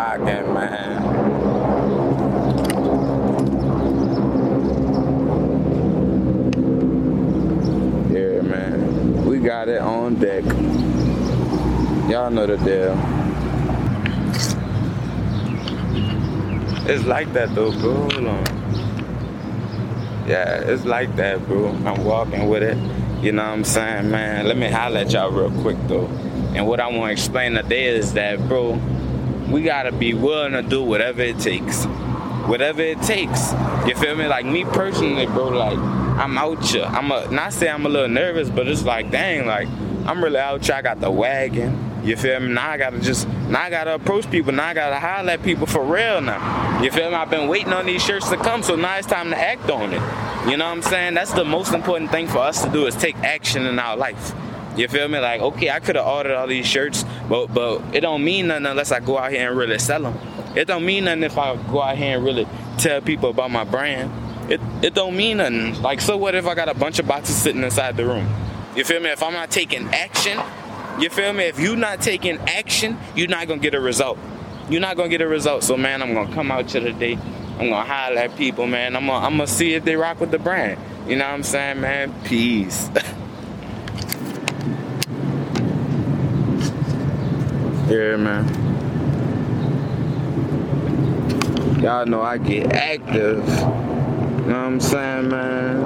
Rocking, man. Yeah, man. We got it on deck. Y'all know the deal. It's like that though, bro. Hold on. Yeah, it's like that, bro. I'm walking with it. You know what I'm saying, man? Let me holler at y'all real quick though. And what I want to explain today is that, bro, we gotta be willing to do whatever it takes. Whatever it takes. You feel me? Like me personally, bro, like I'm out here. I'm a not say I'm a little nervous, but it's like, dang, like I'm really out here. I got the wagon. You feel me? Now I gotta just now I gotta approach people. Now I gotta holler at people for real now. You feel me? I've been waiting on these shirts to come, so now it's time to act on it. You know what I'm saying? That's the most important thing for us to do is take action in our life. You feel me? Like, okay, I could have ordered all these shirts, but but it don't mean nothing unless I go out here and really sell them. It don't mean nothing if I go out here and really tell people about my brand. It it don't mean nothing. Like, so what if I got a bunch of boxes sitting inside the room? You feel me? If I'm not taking action, you feel me? If you're not taking action, you're not gonna get a result. You're not gonna get a result. So man, I'm gonna come out here today. I'm gonna holler at people, man. I'm gonna, I'm gonna see if they rock with the brand. You know what I'm saying, man? Peace. yeah, man. Y'all know I get active. You know what I'm saying, man?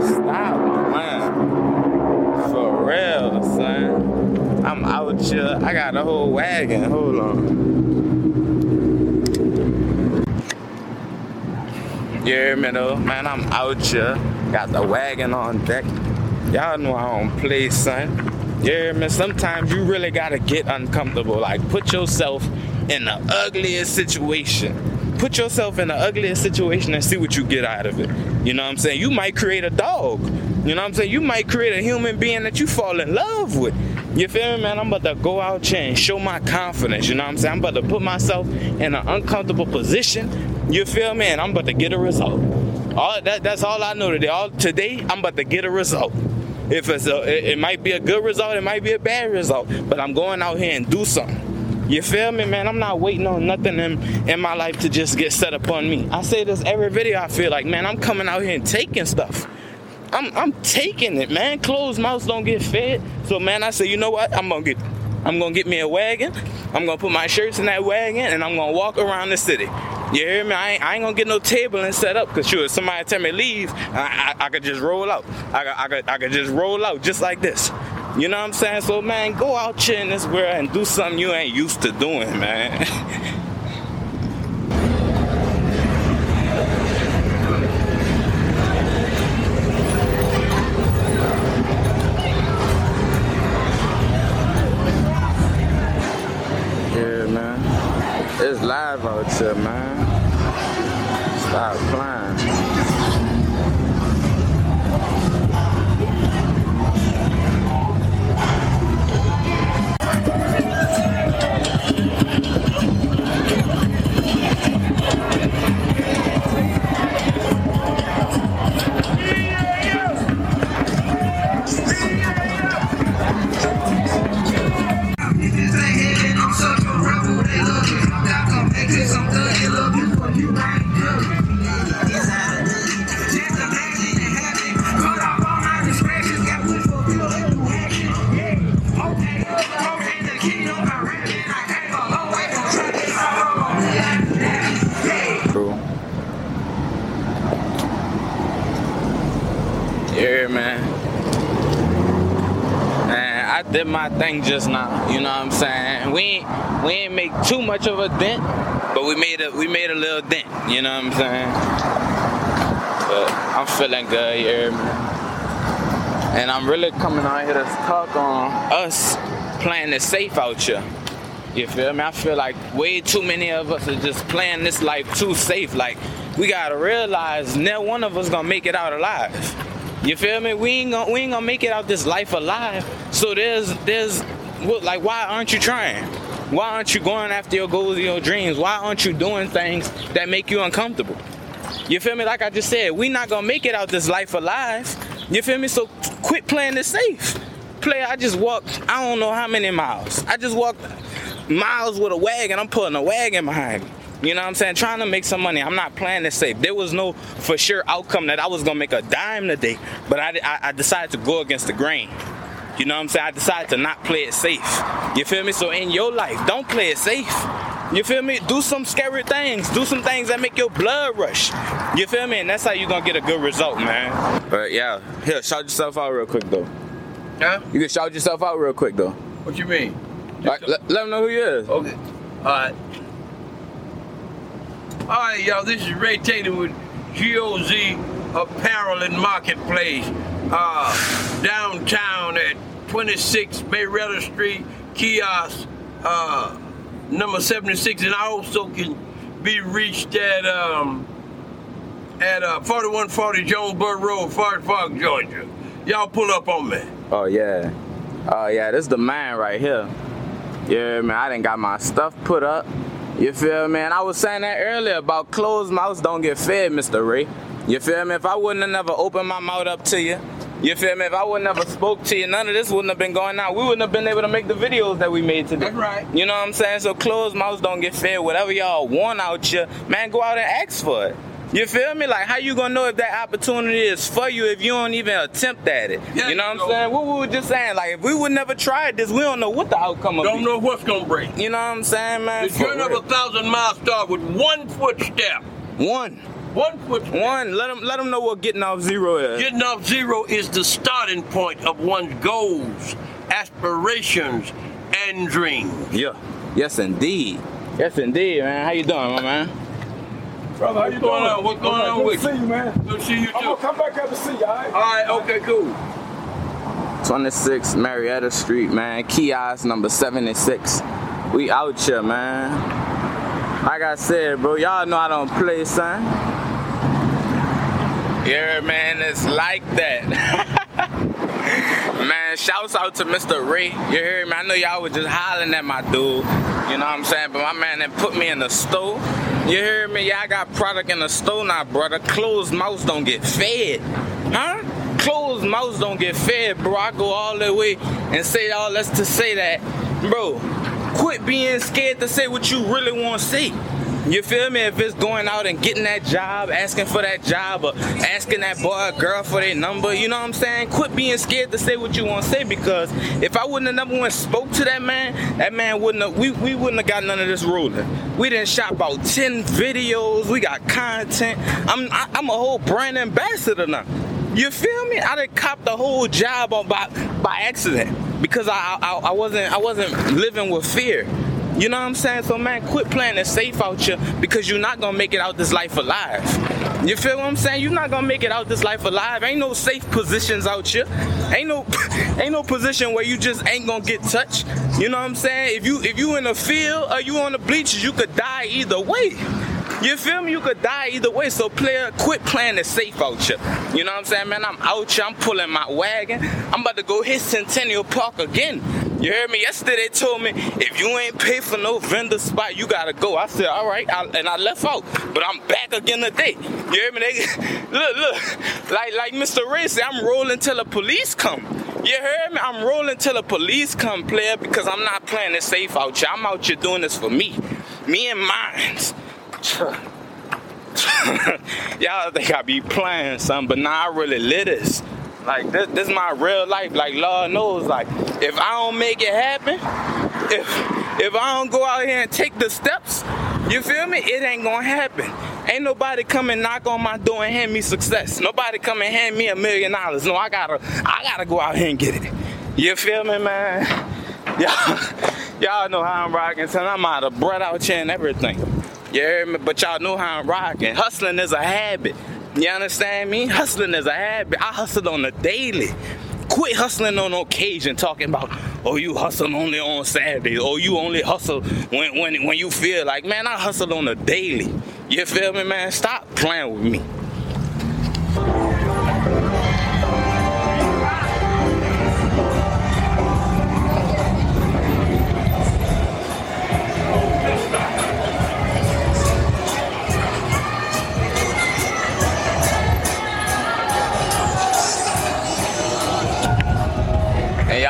Stop, man. For real, son. I'm out here. I got a whole wagon. Hold on. Yeah, man, though, man, I'm out here. Got the wagon on deck. Y'all know I don't play, son. Yeah, man, sometimes you really gotta get uncomfortable. Like, put yourself in the ugliest situation. Put yourself in the ugliest situation and see what you get out of it. You know what I'm saying? You might create a dog. You know what I'm saying? You might create a human being that you fall in love with. You feel me, man? I'm about to go out here and show my confidence. You know what I'm saying? I'm about to put myself in an uncomfortable position. You feel me? And I'm about to get a result. All that, that's all I know today. All today, I'm about to get a result. If it's a, it, it might be a good result, it might be a bad result, but I'm going out here and do something. You feel me, man? I'm not waiting on nothing in, in my life to just get set upon me. I say this every video. I feel like, man, I'm coming out here and taking stuff. I'm I'm taking it, man. Closed mouths don't get fed. So man, I say, you know what? I'm gonna get I'm gonna get me a wagon. I'm gonna put my shirts in that wagon and I'm gonna walk around the city. You hear me? I ain't, I ain't gonna get no table and set up because sure, if somebody tell me leave, I, I, I could just roll out. I, I, could, I could just roll out just like this. You know what I'm saying? So man, go out here in this world and do something you ain't used to doing, man. Yeah, man. It's live out here, man. Stop playing. My thing just now. You know what I'm saying? We ain't we ain't make too much of a dent, but we made a we made a little dent. You know what I'm saying? But I'm feeling good, me? And I'm really coming out here to talk on us playing it safe out here. You feel me? I feel like way too many of us are just playing this life too safe. Like we gotta realize not one of us gonna make it out alive. You feel me? We ain't gonna we ain't gonna make it out this life alive. So there's there's like why aren't you trying? Why aren't you going after your goals and your dreams? Why aren't you doing things that make you uncomfortable? You feel me? Like I just said, we not gonna make it out this life alive. You feel me? So quit playing it safe. Play. I just walked, I don't know how many miles. I just walked miles with a wagon. I'm pulling a wagon behind me. You know what I'm saying? Trying to make some money. I'm not playing this safe. There was no for sure outcome that I was gonna make a dime today, but I, I, I decided to go against the grain. You know what I'm saying? I decided to not play it safe. You feel me? So in your life, don't play it safe. You feel me? Do some scary things. Do some things that make your blood rush. You feel me? And that's how you're gonna get a good result, man. But yeah, here, shout yourself out real quick though. Huh? You can shout yourself out real quick though. What you mean? Like, let, let them know who you is. Okay. All right. All right, y'all. This is Ray Taylor with GOZ Apparel and Marketplace, uh, downtown at 26 Marietta Street, kiosk uh, number 76, and I also can be reached at um, at uh, 4140 Jonesboro Road, Forest Park, Georgia. Y'all pull up on me. Oh yeah. Oh yeah, this is the man right here. Yeah, man, I didn't got my stuff put up. You feel me? And I was saying that earlier about closed mouths don't get fed, Mr. Ray. You feel me? If I wouldn't have never opened my mouth up to you, you feel me? If I wouldn't have spoke to you, none of this wouldn't have been going on. We wouldn't have been able to make the videos that we made today. That's right. You know what I'm saying? So closed mouths don't get fed. Whatever y'all want out here, man, go out and ask for it. You feel me? Like how you gonna know if that opportunity is for you if you don't even attempt at it? Yeah, you know what I'm saying? What we were just saying, like if we would never tried this, we don't know what the outcome of Don't know what's gonna break. You know what I'm saying, man? The journey of a thousand miles start with one footstep. One. One footstep. One. Let them let them know what getting off zero is. Getting off zero is the starting point of one's goals, aspirations, and dreams. yeah. Yes indeed. Yes indeed, man. How you doing, my man? Brother, how What's you going doing? on? What's going Okay, on good with to see you, man. Good to see you I'm gonna come back up to see you, all right? All right, okay, cool. 26 Marietta Street, man. Kiosk number 76. We out here, man. Like I said, bro, y'all know I don't play, son. Yeah, man, it's like that. man, shouts out to Mr. Ray. You hear me? I know y'all was just hollering at my dude. You know what I'm saying? But my man then put me in the store. You hear me? Y'all got product in the store now, brother. Closed mouths don't get fed. Huh? Closed mouths don't get fed, bro. I go all the way and say all that's to say that, bro. Quit being scared to say what you really want to say. You feel me? If it's going out and getting that job, asking for that job, or asking that boy or girl for their number, you know what I'm saying? Quit being scared to say what you want to say because if I wouldn't have never went spoke to that man, that man wouldn't have, we, we wouldn't have got none of this rolling. We didn't shot about 10 videos, we got content. I'm I, I'm a whole brand ambassador now. You feel me? I done copped the whole job on by by accident because I, I I wasn't I wasn't living with fear. You know what I'm saying? So man, quit playing it safe out here because you're not gonna make it out this life alive. You feel what I'm saying? You're not gonna make it out this life alive. Ain't no safe positions out here. Ain't no ain't no position where you just ain't gonna get touched. You know what I'm saying? If you if you in the field or you on the bleachers, you could die either way. You feel me? You could die either way. So player, quit playing it safe out here. You know what I'm saying, man? I'm out here. I'm pulling my wagon. I'm about to go hit Centennial Park again. You heard me? Yesterday they told me if you ain't pay for no vendor spot, you gotta go. I said, all right, I, and I left out. But I'm back again today. You hear me? They, look, look, like like Mr. Ray said, I'm rolling till the police come. You heard me? I'm rolling till the police come, player, because I'm not playing it safe out here. I'm out here doing this for me, me and mines. Y'all think I be playing something, but nah, I really live this. Like this, this is my real life. Like Lord knows, like if I don't make it happen, if if I don't go out here and take the steps, you feel me? It ain't gonna happen. Ain't nobody come and knock on my door and hand me success. Nobody come and hand me a million dollars. No, I gotta, I gotta go out here and get it. You feel me, man? Y'all, y'all know how I'm rocking, son. I'm out of bread out here and everything. Me? But y'all know how I'm rocking. Hustling is a habit. You understand me? Hustling is a habit. I hustle on the daily. Quit hustling on occasion, talking about, oh, you hustle only on Saturdays, or you only hustle when, when, when you feel like, man, I hustle on the daily. You feel me, man? Stop playing with me.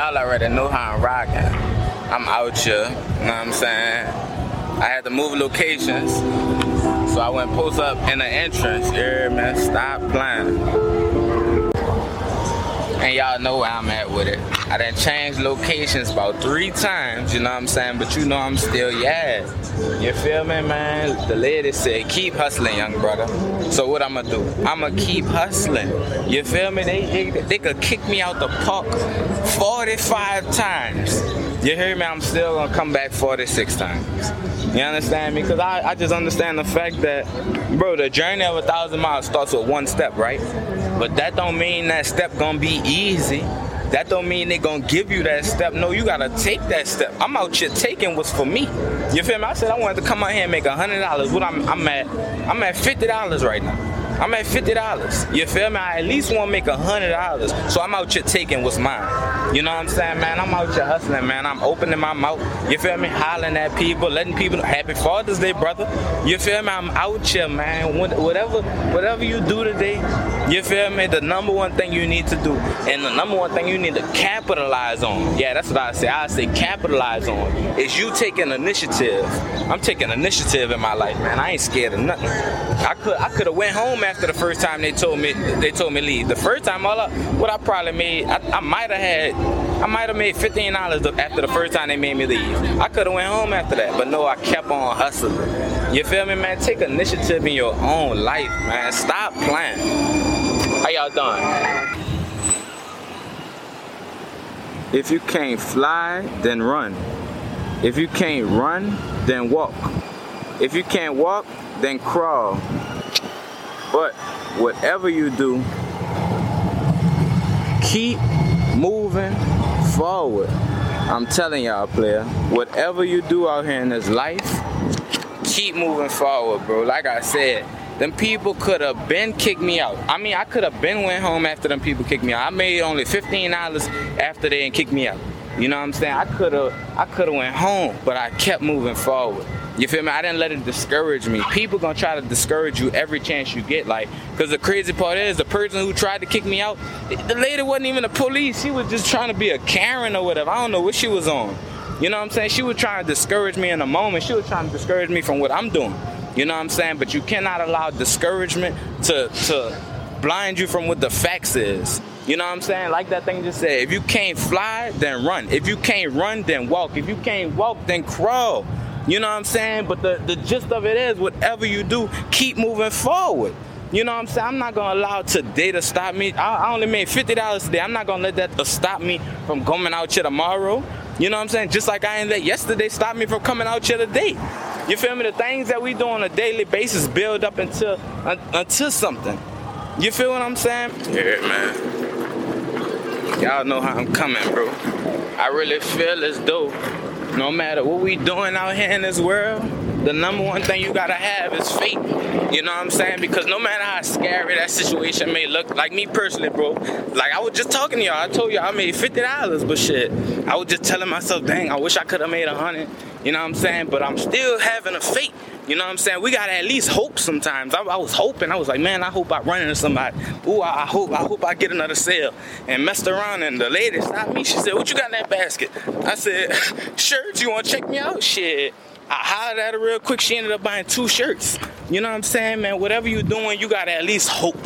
Y'all already know how I'm rocking. I'm out here, you know what I'm saying? I had to move locations, so I went post up in the entrance. Yeah, man, stop playing. And y'all know where I'm at with it. I done changed locations about three times, you know what I'm saying? But you know I'm still yeah. You feel me, man? The lady said, keep hustling, young brother. So what I'ma do? I'ma keep hustling. You feel me? They, they, they could kick me out the park 45 times. You hear me? I'm still gonna come back 46 times. You understand me? Because I, I just understand the fact that, bro, the journey of a thousand miles starts with one step, right? But that don't mean that step gonna be easy. That don't mean they gonna give you that step. No, you gotta take that step. I'm out here taking what's for me. You feel me? I said I wanted to come out here and make a hundred dollars. What I'm, I'm at, I'm at fifty dollars right now. I'm at fifty dollars. You feel me? I at least want to make a hundred dollars. So I'm out here taking what's mine. You know what I'm saying, man? I'm out here hustling, man. I'm opening my mouth. You feel me? Hollering at people, letting people Happy Father's Day, brother. You feel me? I'm out here, man. Whatever, whatever you do today, you feel me? The number one thing you need to do, and the number one thing you need to capitalize on. Yeah, that's what I say. I say capitalize on is you taking initiative. I'm taking initiative in my life, man. I ain't scared of nothing. I could, I could have went home after the first time they told me they told me leave. The first time, all I, what I probably made, I, I might have had, I might have made fifteen dollars after the first time they made me leave. I could have went home after that, but no, I kept on hustling. You feel me, man? Take initiative in your own life, man. Stop playing. How y'all doing? If you can't fly, then run. If you can't run, then walk. If you can't walk, then crawl. But whatever you do, keep moving forward. I'm telling y'all, player, whatever you do out here in this life, keep moving forward, bro. Like I said, them people could have been kicked me out. I mean, I could have been went home after them people kicked me out. I made only $15 after they kicked me out. You know what I'm saying? I could have I could have went home, but I kept moving forward. You feel me? I didn't let it discourage me. People gonna try to discourage you every chance you get, like, cause the crazy part is the person who tried to kick me out, the lady wasn't even the police. She was just trying to be a Karen or whatever. I don't know what she was on. You know what I'm saying? She was trying to discourage me in a moment. She was trying to discourage me from what I'm doing. You know what I'm saying? But you cannot allow discouragement to to blind you from what the facts is. You know what I'm saying? Like that thing just said, if you can't fly, then run. If you can't run, then walk. If you can't walk, then crawl. You know what I'm saying? But the, the gist of it is, whatever you do, keep moving forward. You know what I'm saying? I'm not gonna allow today to stop me. I, I only made fifty dollars today. I'm not gonna let that stop me from coming out here tomorrow. You know what I'm saying? Just like I ain't let yesterday stop me from coming out here today. You feel me? The things that we do on a daily basis build up into until something. You feel what I'm saying? Yeah, man. Y'all know how I'm coming, bro. I really feel as though no matter what we doing out here in this world, the number one thing you gotta have is faith. You know what I'm saying? Because no matter how scary that situation may look, like me personally, bro, like I was just talking to y'all. I told y'all I made fifty dollars, but shit, I was just telling myself, dang, I wish I could have made a hundred. You know what I'm saying? But I'm still having a faith you know what I'm saying? We gotta at least hope sometimes. I, I was hoping. I was like, man, I hope I run into somebody. Ooh, I, I, hope I hope I get another sale. And messed around and the lady stopped me. She said, What you got in that basket? I said, Shirts, you wanna check me out? Shit. I hollered at her real quick. She ended up buying two shirts. You know what I'm saying, man? Whatever you're doing, you gotta at least hope.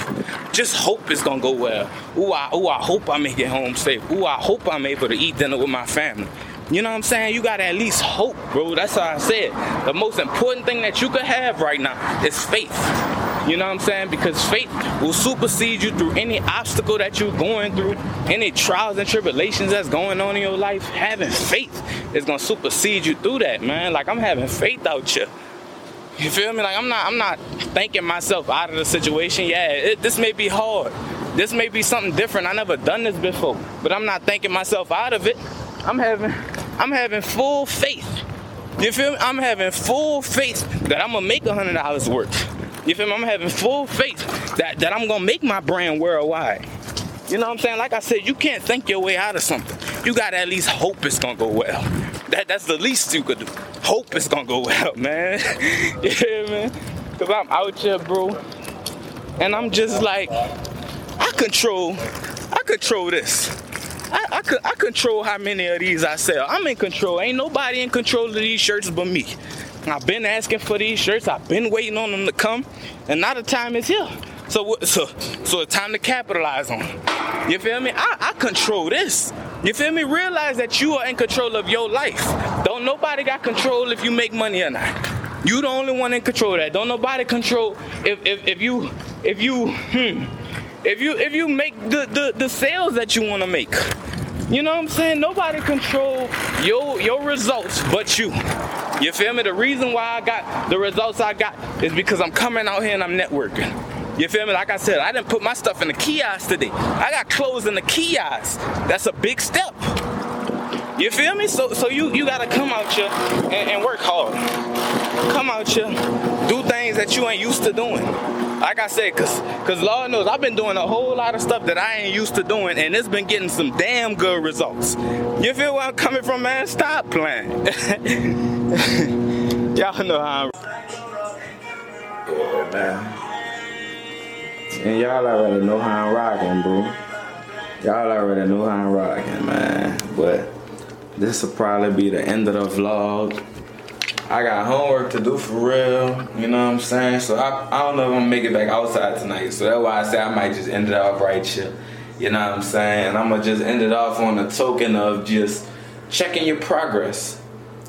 Just hope it's gonna go well. Ooh, I, ooh, I hope I make it home safe. Ooh, I hope I'm able to eat dinner with my family. You know what I'm saying? You gotta at least hope, bro. That's how I said. The most important thing that you could have right now is faith. You know what I'm saying? Because faith will supersede you through any obstacle that you're going through, any trials and tribulations that's going on in your life. Having faith is gonna supersede you through that, man. Like I'm having faith out here. You feel me? Like I'm not, I'm not thinking myself out of the situation. Yeah, it, this may be hard. This may be something different. I never done this before, but I'm not thinking myself out of it. I'm having I'm having full faith. You feel me? I'm having full faith that I'm gonna make a hundred dollars worth. You feel me? I'm having full faith that, that I'm gonna make my brand worldwide. You know what I'm saying? Like I said, you can't think your way out of something. You gotta at least hope it's gonna go well. That that's the least you could do. Hope it's gonna go well, man. yeah, man. Cause I'm out here, bro. And I'm just like, I control, I control this. I, I, I control how many of these I sell. I'm in control. Ain't nobody in control of these shirts but me. I've been asking for these shirts. I've been waiting on them to come, and now the time is here. So, so, so it's time to capitalize on. You feel me? I, I control this. You feel me? Realize that you are in control of your life. Don't nobody got control if you make money or not. You the only one in control of that. Don't nobody control if if, if you if you hmm, if you if you make the, the, the sales that you want to make. You know what I'm saying? Nobody control your your results but you. You feel me? The reason why I got the results I got is because I'm coming out here and I'm networking. You feel me? Like I said, I didn't put my stuff in the kiosk today. I got clothes in the kiosk. That's a big step. You feel me? So so you you gotta come out here and, and work hard. Come out here, do things that you ain't used to doing. Like I said, cause cause Lord knows I've been doing a whole lot of stuff that I ain't used to doing, and it's been getting some damn good results. You feel where I'm coming from, man? Stop playing. Y'all know how I'm Yeah, man. And y'all already know how I'm rocking, bro. Y'all already know how I'm rocking, man. But this will probably be the end of the vlog. I got homework to do for real, you know what I'm saying? So I, I don't know if I'm gonna make it back outside tonight. So that's why I say I might just end it off right here. You know what I'm saying? And I'm gonna just end it off on a token of just checking your progress.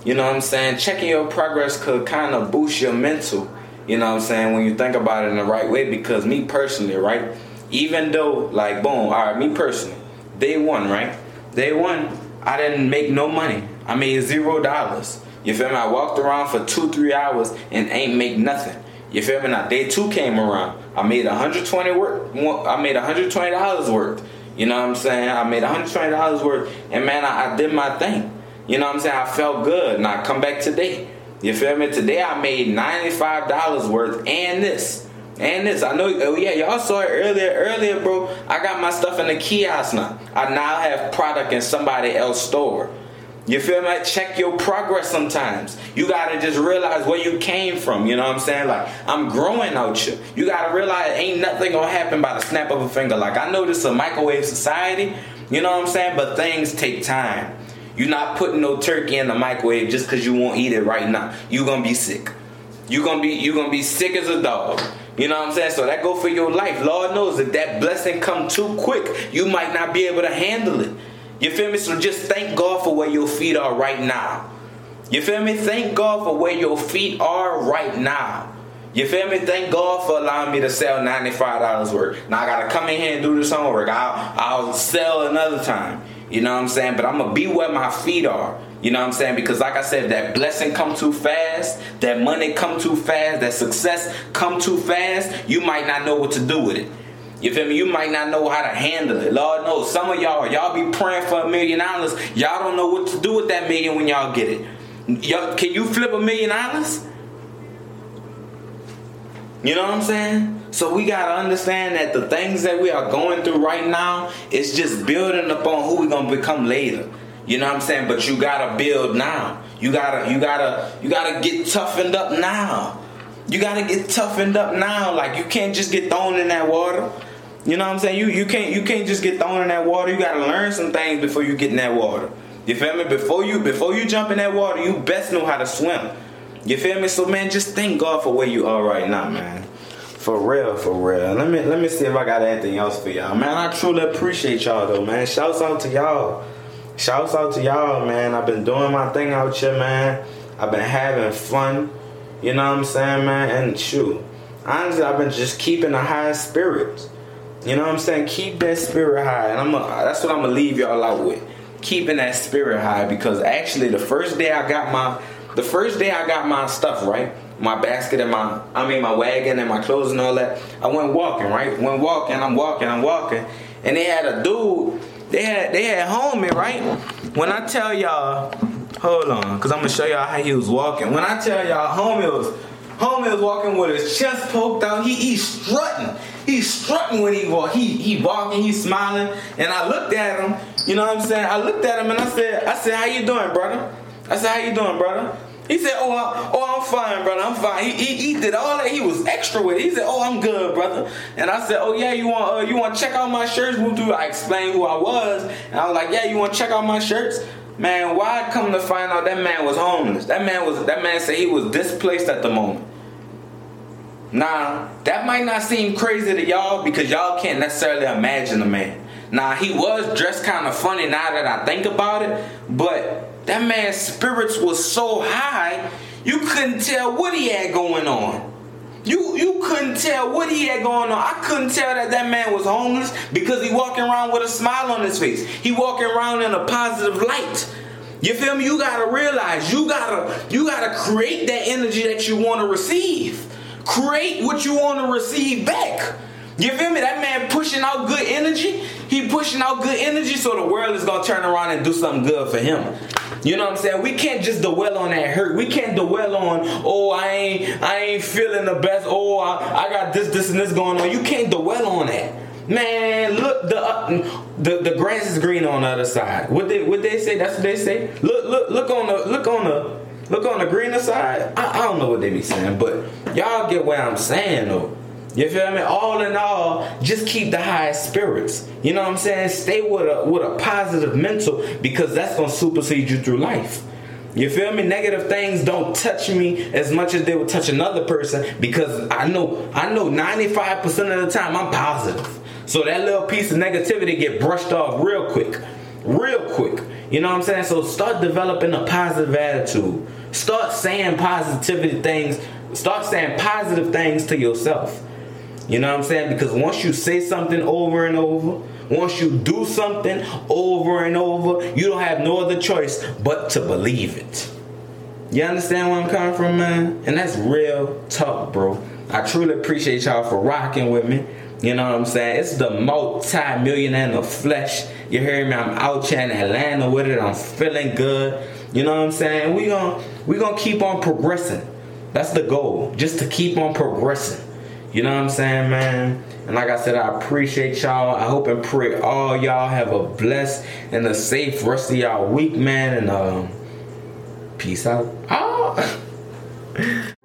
You know what I'm saying? Checking your progress could kind of boost your mental. You know what I'm saying? When you think about it in the right way, because me personally, right? Even though, like, boom, all right, me personally, day one, right? Day one, I didn't make no money. I made zero dollars. You feel me? I walked around for two, three hours and ain't make nothing. You feel me? Now day two came around. I made 120 worth. I made 120 dollars worth. You know what I'm saying? I made 120 dollars worth, and man, I, I, did my thing. You know what I'm saying? I felt good, and I come back today. You feel me? Today I made 95 dollars worth, and this. And this, I know, oh yeah, y'all saw it earlier. Earlier, bro, I got my stuff in the kiosk now. I now have product in somebody else's store. You feel me? Check your progress sometimes. You gotta just realize where you came from. You know what I'm saying? Like, I'm growing out here. You gotta realize ain't nothing gonna happen by the snap of a finger. Like, I know this is a microwave society, you know what I'm saying? But things take time. You're not putting no turkey in the microwave just because you won't eat it right now. You're gonna be sick. You're gonna be you're gonna be sick as a dog. You know what I'm saying? So that go for your life. Lord knows if that blessing come too quick, you might not be able to handle it. You feel me? So just thank God for where your feet are right now. You feel me? Thank God for where your feet are right now. You feel me? Thank God for allowing me to sell $95 worth. Now I gotta come in here and do this homework. I'll, I'll sell another time. You know what I'm saying? But I'm gonna be where my feet are. You know what I'm saying? Because like I said, that blessing come too fast, that money come too fast, that success come too fast, you might not know what to do with it. You feel me? You might not know how to handle it. Lord knows some of y'all, y'all be praying for a million dollars. Y'all don't know what to do with that million when y'all get it. Y'all, can you flip a million dollars? You know what I'm saying? So we gotta understand that the things that we are going through right now is just building upon who we're gonna become later. You know what I'm saying? But you gotta build now. You gotta, you gotta, you gotta get toughened up now. You gotta get toughened up now. Like you can't just get thrown in that water. You know what I'm saying? You you can't you can't just get thrown in that water. You gotta learn some things before you get in that water. You feel me? Before you before you jump in that water, you best know how to swim. You feel me? So man, just thank God for where you are right now, man. For real, for real. Let me let me see if I got anything else for y'all. Man, I truly appreciate y'all though, man. Shouts out to y'all. Shouts out to y'all, man. I've been doing my thing out here, man. I've been having fun. You know what I'm saying, man? And shoot. Honestly, I've been just keeping a high spirit. You know what I'm saying? Keep that spirit high, and I'm a, that's what I'm gonna leave y'all out with. Keeping that spirit high because actually the first day I got my the first day I got my stuff right, my basket and my I mean my wagon and my clothes and all that. I went walking right, went walking. I'm walking, I'm walking, and they had a dude. They had they had homie right. When I tell y'all, hold on, cause I'm gonna show y'all how he was walking. When I tell y'all, homie was homie was walking with his chest poked out. He he's strutting he's strutting when he walk. He he walking, he's smiling, and I looked at him. You know what I'm saying? I looked at him and I said, I said, how you doing, brother? I said, how you doing, brother? He said, "Oh, I, oh, I'm fine, brother. I'm fine." He, he, he did all that. He was extra with it. He said, "Oh, I'm good, brother." And I said, "Oh yeah, you want uh, you want to check out my shirts?" We'll do. I explained who I was, and I was like, "Yeah, you want to check out my shirts?" Man, why come to find out that man was homeless? That man was that man said he was displaced at the moment. Now, that might not seem crazy to y'all because y'all can't necessarily imagine the man. Now, he was dressed kind of funny now that I think about it, but that man's spirits was so high, you couldn't tell what he had going on. You you couldn't tell what he had going on. I couldn't tell that that man was homeless because he walking around with a smile on his face. He walking around in a positive light. You feel me? You gotta realize you gotta you gotta create that energy that you want to receive. Create what you want to receive back. You feel me? That man pushing out good energy. He pushing out good energy, so the world is gonna turn around and do something good for him. You know what I'm saying? We can't just dwell on that hurt. We can't dwell on, oh, I ain't, I ain't feeling the best. Oh, I, I got this, this, and this going on. You can't dwell on that. Man, look, the, uh, the the grass is green on the other side. What they what they say? That's what they say. Look, look, look on the look on the look on the greener side. I, I don't know what they be saying, but y'all get what I'm saying though. You feel me? All in all, just keep the high spirits. You know what I'm saying? Stay with a with a positive mental because that's gonna supersede you through life. You feel me? Negative things don't touch me as much as they would touch another person because I know I know 95% of the time I'm positive. So that little piece of negativity get brushed off real quick. Real quick. You know what I'm saying? So start developing a positive attitude. Start saying positivity things. Start saying positive things to yourself. You know what I'm saying? Because once you say something over and over, once you do something over and over, you don't have no other choice but to believe it. You understand where I'm coming from, man? And that's real talk, bro. I truly appreciate y'all for rocking with me. You know what I'm saying? It's the multi-millionaire the flesh. You hear me? I'm out here in Atlanta with it. I'm feeling good. You know what I'm saying? We gonna we gonna keep on progressing. That's the goal. Just to keep on progressing. You know what I'm saying, man? And like I said, I appreciate y'all. I hope and pray all y'all have a blessed and a safe rest of y'all week, man. And um, peace out. Oh.